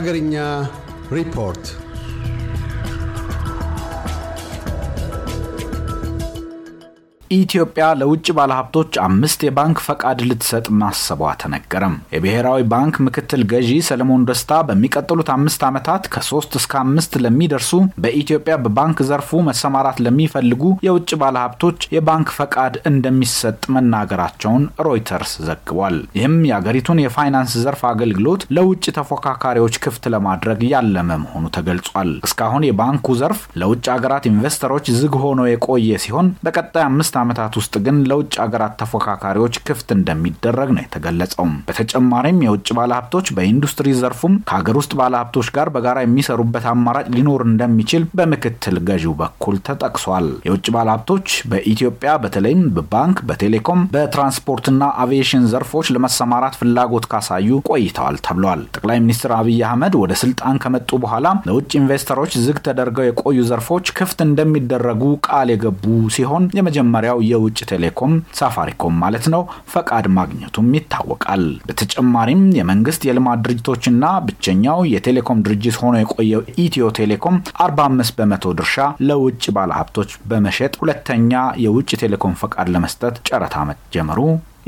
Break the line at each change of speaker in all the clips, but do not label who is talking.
Hagarinya report.
ኢትዮጵያ ለውጭ ባለሀብቶች አምስት የባንክ ፈቃድ ልትሰጥ ማሰቧ ተነገረም። የብሔራዊ ባንክ ምክትል ገዢ ሰለሞን ደስታ በሚቀጥሉት አምስት ዓመታት ከሶስት እስከ አምስት ለሚደርሱ በኢትዮጵያ በባንክ ዘርፉ መሰማራት ለሚፈልጉ የውጭ ባለሀብቶች የባንክ ፈቃድ እንደሚሰጥ መናገራቸውን ሮይተርስ ዘግቧል። ይህም የአገሪቱን የፋይናንስ ዘርፍ አገልግሎት ለውጭ ተፎካካሪዎች ክፍት ለማድረግ ያለመ መሆኑ ተገልጿል። እስካሁን የባንኩ ዘርፍ ለውጭ ሀገራት ኢንቨስተሮች ዝግ ሆኖ የቆየ ሲሆን በቀጣይ አምስት ዓመታት ውስጥ ግን ለውጭ ሀገራት ተፎካካሪዎች ክፍት እንደሚደረግ ነው የተገለጸው። በተጨማሪም የውጭ ባለሀብቶች በኢንዱስትሪ ዘርፉም ከሀገር ውስጥ ባለሀብቶች ጋር በጋራ የሚሰሩበት አማራጭ ሊኖር እንደሚችል በምክትል ገዢው በኩል ተጠቅሷል። የውጭ ባለሀብቶች በኢትዮጵያ በተለይም በባንክ፣ በቴሌኮም፣ በትራንስፖርትና አቪዬሽን ዘርፎች ለመሰማራት ፍላጎት ካሳዩ ቆይተዋል ተብሏል። ጠቅላይ ሚኒስትር አብይ አህመድ ወደ ስልጣን ከመጡ በኋላ ለውጭ ኢንቨስተሮች ዝግ ተደርገው የቆዩ ዘርፎች ክፍት እንደሚደረጉ ቃል የገቡ ሲሆን የመጀመሪያው የውጭ ቴሌኮም ሳፋሪኮም ማለት ነው ፈቃድ ማግኘቱም ይታወቃል። በተጨማሪም የመንግስት የልማት ድርጅቶችና ብቸኛው የቴሌኮም ድርጅት ሆኖ የቆየው ኢትዮ ቴሌኮም 45 በመቶ ድርሻ ለውጭ ባለሀብቶች በመሸጥ ሁለተኛ የውጭ ቴሌኮም ፈቃድ ለመስጠት ጨረታ መጀመሩ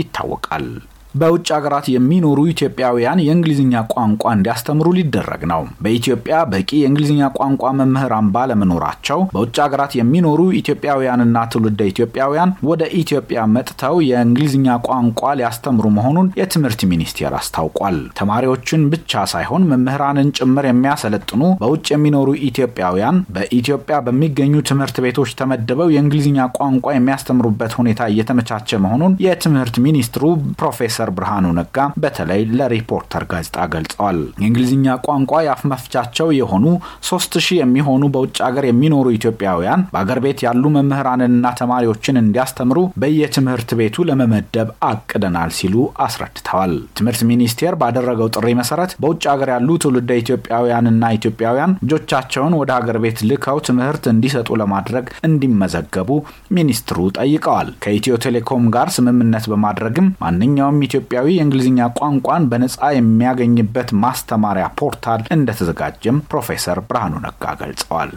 ይታወቃል። በውጭ ሀገራት የሚኖሩ ኢትዮጵያውያን የእንግሊዝኛ ቋንቋ እንዲያስተምሩ ሊደረግ ነው። በኢትዮጵያ በቂ የእንግሊዝኛ ቋንቋ መምህራን ባለመኖራቸው በውጭ ሀገራት የሚኖሩ ኢትዮጵያውያንና ትውልደ ኢትዮጵያውያን ወደ ኢትዮጵያ መጥተው የእንግሊዝኛ ቋንቋ ሊያስተምሩ መሆኑን የትምህርት ሚኒስቴር አስታውቋል። ተማሪዎችን ብቻ ሳይሆን መምህራንን ጭምር የሚያሰለጥኑ በውጭ የሚኖሩ ኢትዮጵያውያን በኢትዮጵያ በሚገኙ ትምህርት ቤቶች ተመድበው የእንግሊዝኛ ቋንቋ የሚያስተምሩበት ሁኔታ እየተመቻቸ መሆኑን የትምህርት ሚኒስትሩ ፕሮፌሰር ፕሮፌሰር ብርሃኑ ነጋ በተለይ ለሪፖርተር ጋዜጣ ገልጸዋል። የእንግሊዝኛ ቋንቋ የአፍ መፍቻቸው የሆኑ ሶስት ሺህ የሚሆኑ በውጭ ሀገር የሚኖሩ ኢትዮጵያውያን በአገር ቤት ያሉ መምህራንንና ተማሪዎችን እንዲያስተምሩ በየትምህርት ቤቱ ለመመደብ አቅደናል ሲሉ አስረድተዋል። ትምህርት ሚኒስቴር ባደረገው ጥሪ መሰረት በውጭ ሀገር ያሉ ትውልደ ኢትዮጵያውያንና ኢትዮጵያውያን ልጆቻቸውን ወደ ሀገር ቤት ልከው ትምህርት እንዲሰጡ ለማድረግ እንዲመዘገቡ ሚኒስትሩ ጠይቀዋል። ከኢትዮ ቴሌኮም ጋር ስምምነት በማድረግም ማንኛውም ኢትዮጵያዊ የእንግሊዝኛ ቋንቋን በነጻ የሚያገኝበት ማስተማሪያ ፖርታል እንደተዘጋጀም ፕሮፌሰር ብርሃኑ ነጋ ገልጸዋል።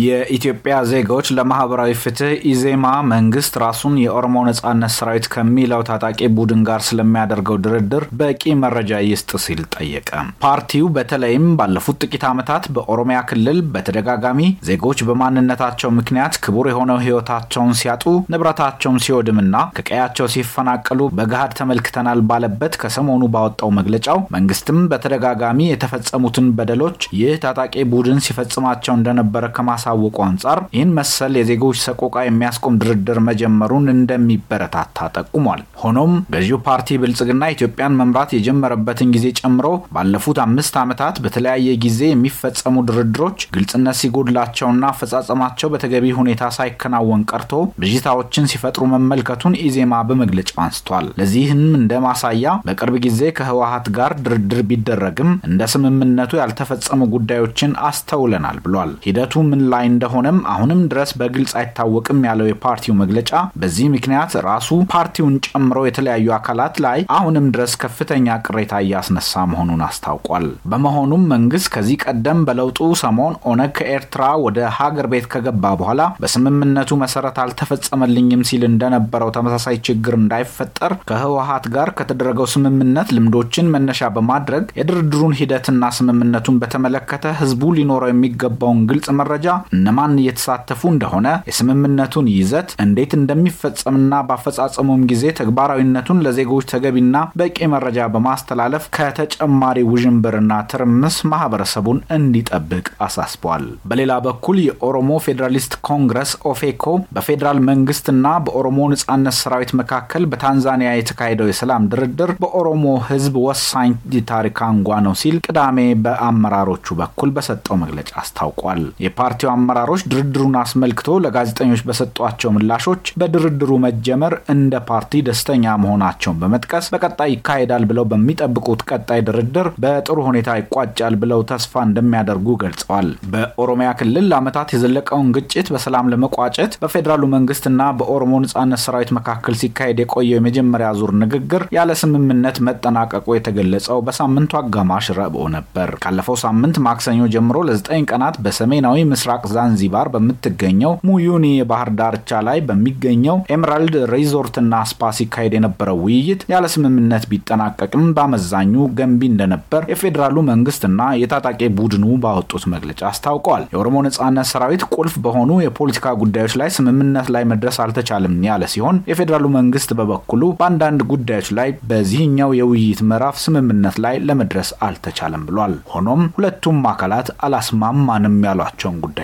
የኢትዮጵያ ዜጎች ለማህበራዊ ፍትህ ኢዜማ መንግስት ራሱን የኦሮሞ ነጻነት ሰራዊት ከሚለው ታጣቂ ቡድን ጋር ስለሚያደርገው ድርድር በቂ መረጃ ይስጥ ሲል ጠየቀ። ፓርቲው በተለይም ባለፉት ጥቂት ዓመታት በኦሮሚያ ክልል በተደጋጋሚ ዜጎች በማንነታቸው ምክንያት ክቡር የሆነው ህይወታቸውን ሲያጡ ንብረታቸውን ሲወድምና ከቀያቸው ሲፈናቀሉ በገሃድ ተመልክተናል ባለበት ከሰሞኑ ባወጣው መግለጫው መንግስትም በተደጋጋሚ የተፈጸሙትን በደሎች ይህ ታጣቂ ቡድን ሲፈጽማቸው እንደነበረ ከማሳወቁ አንጻር ይህን መሰል የዜጎች ሰቆቃ የሚያስቆም ድርድር መጀመሩን እንደሚበረታታ ጠቁሟል። ሆኖም ገዢው ፓርቲ ብልጽግና ኢትዮጵያን መምራት የጀመረበትን ጊዜ ጨምሮ ባለፉት አምስት ዓመታት በተለያየ ጊዜ የሚፈጸሙ ድርድሮች ግልጽነት ሲጎድላቸውና አፈጻጸማቸው በተገቢ ሁኔታ ሳይከናወን ቀርቶ ብዥታዎችን ሲፈጥሩ መመልከቱን ኢዜማ በመግለጫው አንስቷል። ለዚህም እንደ ማሳያ በቅርብ ጊዜ ከህወሀት ጋር ድርድር ቢደረግም እንደ ስምምነቱ ያልተፈጸሙ ጉዳዮችን አስተውለናል ብሏል። ሂደቱ ምን ላይ እንደሆነም አሁንም ድረስ በግልጽ አይታወቅም ያለው የፓርቲው መግለጫ በዚህ ምክንያት ራሱ ፓርቲውን ጨምሮ የተለያዩ አካላት ላይ አሁንም ድረስ ከፍተኛ ቅሬታ እያስነሳ መሆኑን አስታውቋል። በመሆኑም መንግስት ከዚህ ቀደም በለውጡ ሰሞን ኦነግ ከኤርትራ ወደ ሀገር ቤት ከገባ በኋላ በስምምነቱ መሰረት አልተፈጸመልኝም ሲል እንደነበረው ተመሳሳይ ችግር እንዳይፈጠር ከህወሀት ጋር ከተደረገው ስምምነት ልምዶችን መነሻ በማድረግ የድርድሩን ሂደትና ስምምነቱን በተመለከተ ህዝቡ ሊኖረው የሚገባውን ግልጽ መረጃ እነማን እየተሳተፉ እንደሆነ የስምምነቱን ይዘት እንዴት እንደሚፈጸምና በአፈጻጸሙም ጊዜ ተግባራዊነቱን ለዜጎች ተገቢና በቂ መረጃ በማስተላለፍ ከተጨማሪ ውዥንብርና ትርምስ ማህበረሰቡን እንዲጠብቅ አሳስቧል። በሌላ በኩል የኦሮሞ ፌዴራሊስት ኮንግረስ ኦፌኮ በፌዴራል መንግስትና በኦሮሞ ነጻነት ሰራዊት መካከል በታንዛኒያ የተካሄደው የሰላም ድርድር በኦሮሞ ህዝብ ወሳኝ ታሪክ አንጓ ነው ሲል ቅዳሜ በአመራሮቹ በኩል በሰጠው መግለጫ አስታውቋል። የፓርቲ የፓርቲው አመራሮች ድርድሩን አስመልክቶ ለጋዜጠኞች በሰጧቸው ምላሾች በድርድሩ መጀመር እንደ ፓርቲ ደስተኛ መሆናቸውን በመጥቀስ በቀጣይ ይካሄዳል ብለው በሚጠብቁት ቀጣይ ድርድር በጥሩ ሁኔታ ይቋጫል ብለው ተስፋ እንደሚያደርጉ ገልጸዋል። በኦሮሚያ ክልል ለዓመታት የዘለቀውን ግጭት በሰላም ለመቋጨት በፌዴራሉ መንግስትና በኦሮሞ ነጻነት ሰራዊት መካከል ሲካሄድ የቆየው የመጀመሪያ ዙር ንግግር ያለ ስምምነት መጠናቀቁ የተገለጸው በሳምንቱ አጋማሽ ረብኦ ነበር። ካለፈው ሳምንት ማክሰኞ ጀምሮ ለዘጠኝ ቀናት በሰሜናዊ ምስራቅ ዛንዚባር በምትገኘው ሙዩኒ የባህር ዳርቻ ላይ በሚገኘው ኤምራልድ ሪዞርትና ስፓ ሲካሄድ የነበረው ውይይት ያለ ስምምነት ቢጠናቀቅም በአመዛኙ ገንቢ እንደነበር የፌዴራሉ መንግስትና የታጣቂ ቡድኑ ባወጡት መግለጫ አስታውቀዋል። የኦሮሞ ነጻነት ሰራዊት ቁልፍ በሆኑ የፖለቲካ ጉዳዮች ላይ ስምምነት ላይ መድረስ አልተቻለም ያለ ሲሆን የፌዴራሉ መንግስት በበኩሉ በአንዳንድ ጉዳዮች ላይ በዚህኛው የውይይት ምዕራፍ ስምምነት ላይ ለመድረስ አልተቻለም ብሏል። ሆኖም ሁለቱም አካላት አላስማማንም ያሏቸውን ጉዳዮች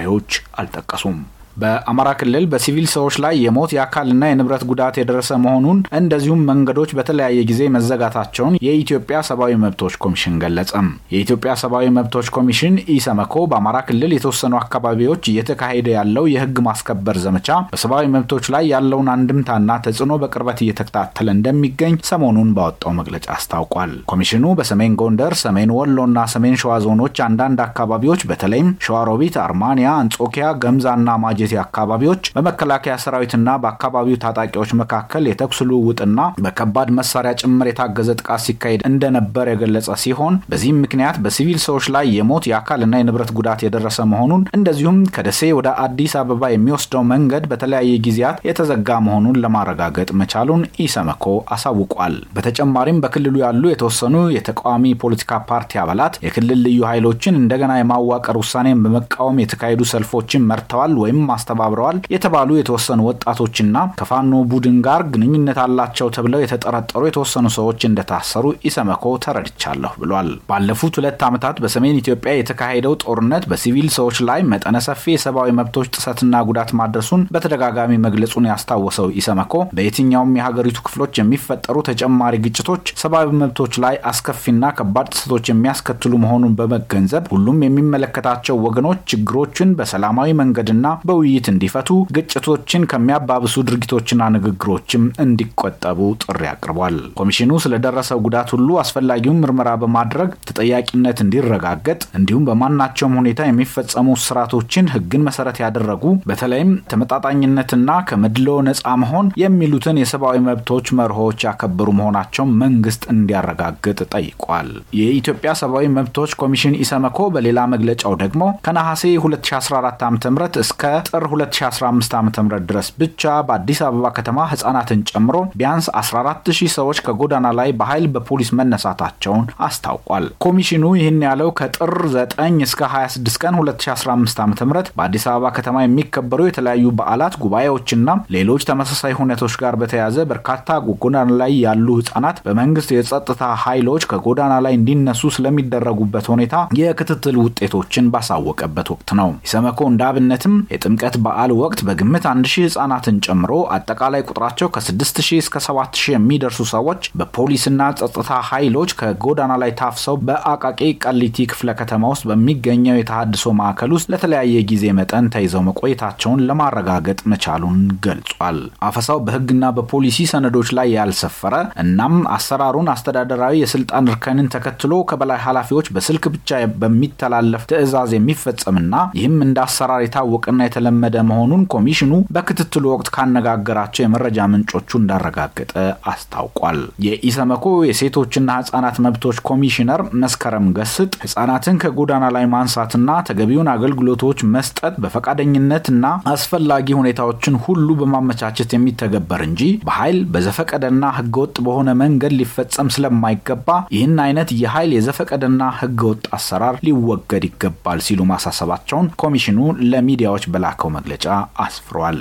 አልጠቀሱም። በአማራ ክልል በሲቪል ሰዎች ላይ የሞት የአካልና የንብረት ጉዳት የደረሰ መሆኑን እንደዚሁም መንገዶች በተለያየ ጊዜ መዘጋታቸውን የኢትዮጵያ ሰብአዊ መብቶች ኮሚሽን ገለጸም። የኢትዮጵያ ሰብአዊ መብቶች ኮሚሽን ኢሰመኮ በአማራ ክልል የተወሰኑ አካባቢዎች እየተካሄደ ያለው የህግ ማስከበር ዘመቻ በሰብአዊ መብቶች ላይ ያለውን አንድምታና ተጽዕኖ በቅርበት እየተከታተለ እንደሚገኝ ሰሞኑን ባወጣው መግለጫ አስታውቋል። ኮሚሽኑ በሰሜን ጎንደር፣ ሰሜን ወሎና ሰሜን ሸዋ ዞኖች አንዳንድ አካባቢዎች በተለይም ሸዋሮቢት፣ አርማንያ፣ አንጾኪያ፣ ገምዛና ማጀ አካባቢዎች በመከላከያ ሰራዊትና በአካባቢው ታጣቂዎች መካከል የተኩስ ልውውጥና በከባድ መሳሪያ ጭምር የታገዘ ጥቃት ሲካሄድ እንደነበር የገለጸ ሲሆን በዚህም ምክንያት በሲቪል ሰዎች ላይ የሞት የአካልና የንብረት ጉዳት የደረሰ መሆኑን እንደዚሁም ከደሴ ወደ አዲስ አበባ የሚወስደው መንገድ በተለያየ ጊዜያት የተዘጋ መሆኑን ለማረጋገጥ መቻሉን ኢሰመኮ አሳውቋል። በተጨማሪም በክልሉ ያሉ የተወሰኑ የተቃዋሚ ፖለቲካ ፓርቲ አባላት የክልል ልዩ ኃይሎችን እንደገና የማዋቀር ውሳኔን በመቃወም የተካሄዱ ሰልፎችን መርተዋል ወይም አስተባብረዋል የተባሉ የተወሰኑ ወጣቶችና ከፋኖ ቡድን ጋር ግንኙነት አላቸው ተብለው የተጠረጠሩ የተወሰኑ ሰዎች እንደታሰሩ ኢሰመኮ ተረድቻለሁ ብሏል። ባለፉት ሁለት ዓመታት በሰሜን ኢትዮጵያ የተካሄደው ጦርነት በሲቪል ሰዎች ላይ መጠነ ሰፊ የሰብአዊ መብቶች ጥሰትና ጉዳት ማድረሱን በተደጋጋሚ መግለጹን ያስታወሰው ኢሰመኮ በየትኛውም የሀገሪቱ ክፍሎች የሚፈጠሩ ተጨማሪ ግጭቶች ሰብአዊ መብቶች ላይ አስከፊና ከባድ ጥሰቶች የሚያስከትሉ መሆኑን በመገንዘብ ሁሉም የሚመለከታቸው ወገኖች ችግሮችን በሰላማዊ መንገድና በውይይት እንዲፈቱ ግጭቶችን ከሚያባብሱ ድርጊቶችና ንግግሮችም እንዲቆጠቡ ጥሪ አቅርቧል። ኮሚሽኑ ስለደረሰው ጉዳት ሁሉ አስፈላጊውን ምርመራ በማድረግ ተጠያቂነት እንዲረጋገጥ እንዲሁም በማናቸውም ሁኔታ የሚፈጸሙ ስርዓቶችን ሕግን መሰረት ያደረጉ በተለይም ተመጣጣኝነትና ከመድሎ ነፃ መሆን የሚሉትን የሰብአዊ መብቶች መርሆች ያከበሩ መሆናቸውን መንግስት እንዲያረጋግጥ ጠይቋል። የኢትዮጵያ ሰብአዊ መብቶች ኮሚሽን ኢሰመኮ በሌላ መግለጫው ደግሞ ከነሐሴ 2014 ዓ ም እስከ ጥር 2015 ዓ ም ድረስ ብቻ በአዲስ አበባ ከተማ ህጻናትን ጨምሮ ቢያንስ 14000 ሰዎች ከጎዳና ላይ በኃይል በፖሊስ መነሳታቸውን አስታውቋል። ኮሚሽኑ ይህን ያለው ከጥር 9 እስከ 26 ቀን 2015 ዓ ም በአዲስ አበባ ከተማ የሚከበሩ የተለያዩ በዓላት፣ ጉባኤዎችና ሌሎች ተመሳሳይ ሁነቶች ጋር በተያያዘ በርካታ ጎዳና ላይ ያሉ ህጻናት በመንግስት የጸጥታ ኃይሎች ከጎዳና ላይ እንዲነሱ ስለሚደረጉበት ሁኔታ የክትትል ውጤቶችን ባሳወቀበት ወቅት ነው። ኢሰመኮ እንደ አብነትም የጥምቀት በዓል ወቅት በግምት 1000 ህጻናትን ጨምሮ አጠቃላይ ቁጥራቸው ከ6000 እስከ 7000 የሚደርሱ ሰዎች በፖሊስና ጸጥታ ኃይሎች ከጎዳና ላይ ታፍሰው በአቃቂ ቃሊቲ ክፍለ ከተማ ውስጥ በሚገኘው የተሃድሶ ማዕከል ውስጥ ለተለያየ ጊዜ መጠን ተይዘው መቆየታቸውን ለማረጋገጥ መቻሉን ገልጿል። አፈሳው በህግና በፖሊሲ ሰነዶች ላይ ያልሰፈረ እናም አሰራሩን አስተዳደራዊ የስልጣን እርከንን ተከትሎ ከበላይ ኃላፊዎች በስልክ ብቻ በሚተላለፍ ትዕዛዝ የሚፈጸምና ይህም እንደ አሰራር የታወቀና የተለመደ መሆኑን ኮሚሽኑ በክትትሉ ወቅት ካነጋገራቸው የመረጃ ምንጮቹ እንዳረጋገጠ አስታውቋል። የኢሰመኮ የሴቶችና ህጻናት መብቶች ኮሚሽነር መስከረም ገስጥ ህጻናትን ከጎዳና ላይ ማንሳትና ተገቢውን አገልግሎቶች መስጠት በፈቃደኝነትና አስፈላጊ ሁኔታዎችን ሁሉ በማመቻቸት የሚተገበር እንጂ በኃይል በዘፈቀደና ህገወጥ በሆነ መንገድ ሊፈጸም ስለማይገባ ይህን አይነት የኃይል የዘፈቀደና ህገወጥ አሰራር ሊወገድ ይገባል ሲሉ ማሳሰባቸውን ኮሚሽኑ ለሚዲያዎች በላከው መግለጫ አስፍሯል።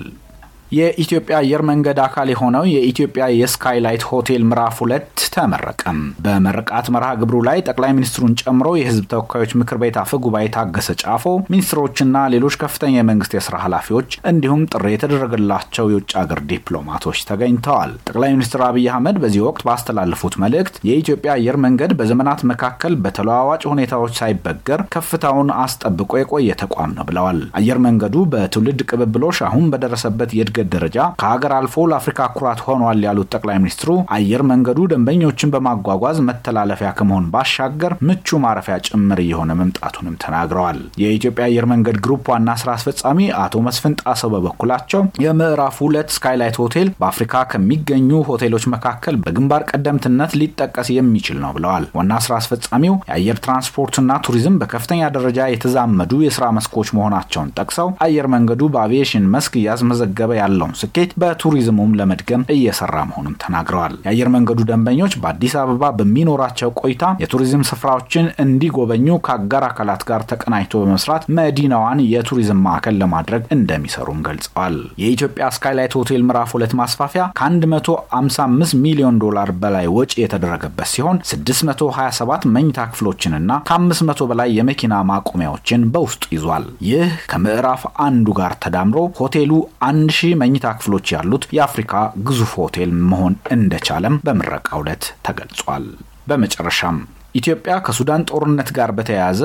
የኢትዮጵያ አየር መንገድ አካል የሆነው የኢትዮጵያ የስካይላይት ሆቴል ምዕራፍ ሁለት ተመረቀ። በመረቃት መርሃ ግብሩ ላይ ጠቅላይ ሚኒስትሩን ጨምሮ የሕዝብ ተወካዮች ምክር ቤት አፈ ጉባኤ ታገሰ ጫፎ፣ ሚኒስትሮችና ሌሎች ከፍተኛ የመንግስት የስራ ኃላፊዎች እንዲሁም ጥሪ የተደረገላቸው የውጭ ሀገር ዲፕሎማቶች ተገኝተዋል። ጠቅላይ ሚኒስትር አብይ አህመድ በዚህ ወቅት ባስተላለፉት መልእክት የኢትዮጵያ አየር መንገድ በዘመናት መካከል በተለዋዋጭ ሁኔታዎች ሳይበገር ከፍታውን አስጠብቆ የቆየ ተቋም ነው ብለዋል። አየር መንገዱ በትውልድ ቅብብሎሽ አሁን በደረሰበት የእድገት ደረጃ ከሀገር አልፎ ለአፍሪካ ኩራት ሆኗል ያሉት ጠቅላይ ሚኒስትሩ አየር መንገዱ ደንበኞችን በማጓጓዝ መተላለፊያ ከመሆን ባሻገር ምቹ ማረፊያ ጭምር እየሆነ መምጣቱንም ተናግረዋል። የኢትዮጵያ አየር መንገድ ግሩፕ ዋና ስራ አስፈጻሚ አቶ መስፍን ጣሰው በበኩላቸው የምዕራፍ ሁለት ስካይላይት ሆቴል በአፍሪካ ከሚገኙ ሆቴሎች መካከል በግንባር ቀደምትነት ሊጠቀስ የሚችል ነው ብለዋል። ዋና ስራ አስፈጻሚው የአየር ትራንስፖርትና ቱሪዝም በከፍተኛ ደረጃ የተዛመዱ የስራ መስኮች መሆናቸውን ጠቅሰው አየር መንገዱ በአቪዬሽን መስክ እያስመዘገበ ያለውን ስኬት በቱሪዝሙም ለመድገም እየሰራ መሆኑን ተናግረዋል። የአየር መንገዱ ደንበኞች በአዲስ አበባ በሚኖራቸው ቆይታ የቱሪዝም ስፍራዎችን እንዲጎበኙ ከአጋር አካላት ጋር ተቀናጅቶ በመስራት መዲናዋን የቱሪዝም ማዕከል ለማድረግ እንደሚሰሩም ገልጸዋል። የኢትዮጵያ ስካይላይት ሆቴል ምዕራፍ ሁለት ማስፋፊያ ከ155 ሚሊዮን ዶላር በላይ ወጪ የተደረገበት ሲሆን 627 መኝታ ክፍሎችንና ከ500 በላይ የመኪና ማቆሚያዎችን በውስጡ ይዟል። ይህ ከምዕራፍ አንዱ ጋር ተዳምሮ ሆቴሉ አንድ ሺህ መኝታ ክፍሎች ያሉት የአፍሪካ ግዙፍ ሆቴል መሆን እንደቻለም በምረቃው ዕለት ተገልጿል። በመጨረሻም ኢትዮጵያ ከሱዳን ጦርነት ጋር በተያያዘ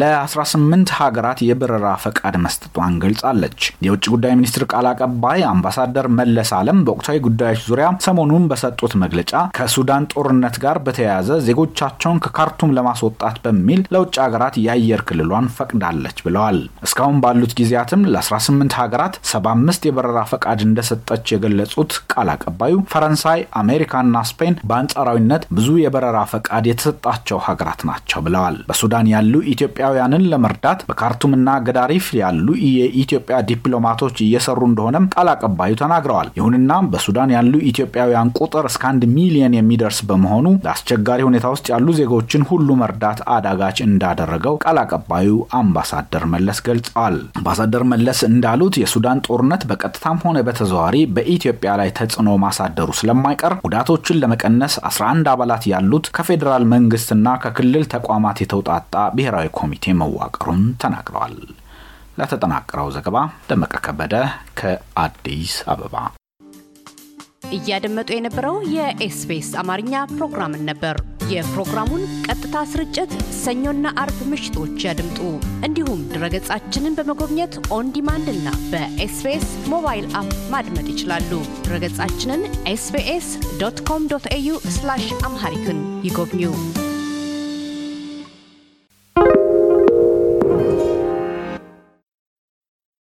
ለ18 ሀገራት የበረራ ፈቃድ መስጠቷን ገልጻለች። የውጭ ጉዳይ ሚኒስትር ቃል አቀባይ አምባሳደር መለስ አለም በወቅታዊ ጉዳዮች ዙሪያ ሰሞኑን በሰጡት መግለጫ ከሱዳን ጦርነት ጋር በተያያዘ ዜጎቻቸውን ከካርቱም ለማስወጣት በሚል ለውጭ ሀገራት የአየር ክልሏን ፈቅዳለች ብለዋል። እስካሁን ባሉት ጊዜያትም ለ18 ሀገራት 75 የበረራ ፈቃድ እንደሰጠች የገለጹት ቃል አቀባዩ ፈረንሳይ፣ አሜሪካና ስፔን በአንጻራዊነት ብዙ የበረራ ፈቃድ የተሰጣቸው ሀገራት ናቸው ብለዋል። በሱዳን ያሉ ኢትዮጵያውያንን ለመርዳት በካርቱምና ገዳሪፍ ያሉ የኢትዮጵያ ዲፕሎማቶች እየሰሩ እንደሆነም ቃል አቀባዩ ተናግረዋል። ይሁንና በሱዳን ያሉ ኢትዮጵያውያን ቁጥር እስከ አንድ ሚሊዮን የሚደርስ በመሆኑ ለአስቸጋሪ ሁኔታ ውስጥ ያሉ ዜጎችን ሁሉ መርዳት አዳጋች እንዳደረገው ቃል አቀባዩ አምባሳደር መለስ ገልጸዋል። አምባሳደር መለስ እንዳሉት የሱዳን ጦርነት በቀጥታም ሆነ በተዘዋዋሪ በኢትዮጵያ ላይ ተጽዕኖ ማሳደሩ ስለማይቀር ጉዳቶችን ለመቀነስ 11 አባላት ያሉት ከፌዴራል መንግስትና እና ከክልል ተቋማት የተውጣጣ ብሔራዊ ኮሚቴ መዋቀሩን ተናግረዋል። ለተጠናቀረው ዘገባ ደመቀ ከበደ ከአዲስ አበባ።
እያደመጡ የነበረው የኤስቢኤስ አማርኛ ፕሮግራምን ነበር። የፕሮግራሙን ቀጥታ ስርጭት ሰኞና አርብ ምሽቶች ያድምጡ። እንዲሁም ድረገጻችንን በመጎብኘት on demand እና በኤስቢኤስ mobile app ማድመጥ ይችላሉ። ድረገጻችንን ኤስቢኤስ ዶት ኮም ዶት ኤዩ አምሃሪክን ይጎብኙ።